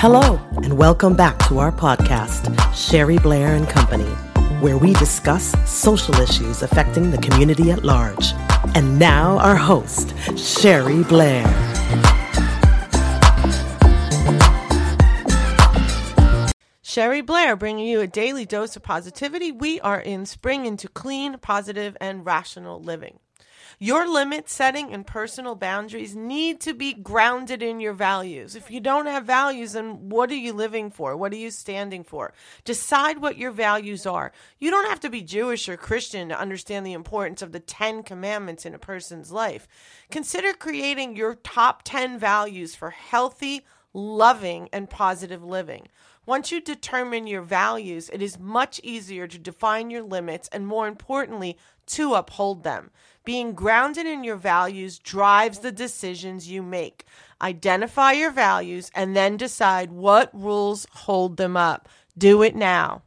Hello, and welcome back to our podcast, Sherry Blair and Company, where we discuss social issues affecting the community at large. And now, our host, Sherry Blair. Sherry Blair bringing you a daily dose of positivity. We are in spring into clean, positive, and rational living. Your limit setting and personal boundaries need to be grounded in your values. If you don't have values, then what are you living for? What are you standing for? Decide what your values are. You don't have to be Jewish or Christian to understand the importance of the 10 commandments in a person's life. Consider creating your top 10 values for healthy, loving, and positive living. Once you determine your values, it is much easier to define your limits and, more importantly, to uphold them. Being grounded in your values drives the decisions you make. Identify your values and then decide what rules hold them up. Do it now.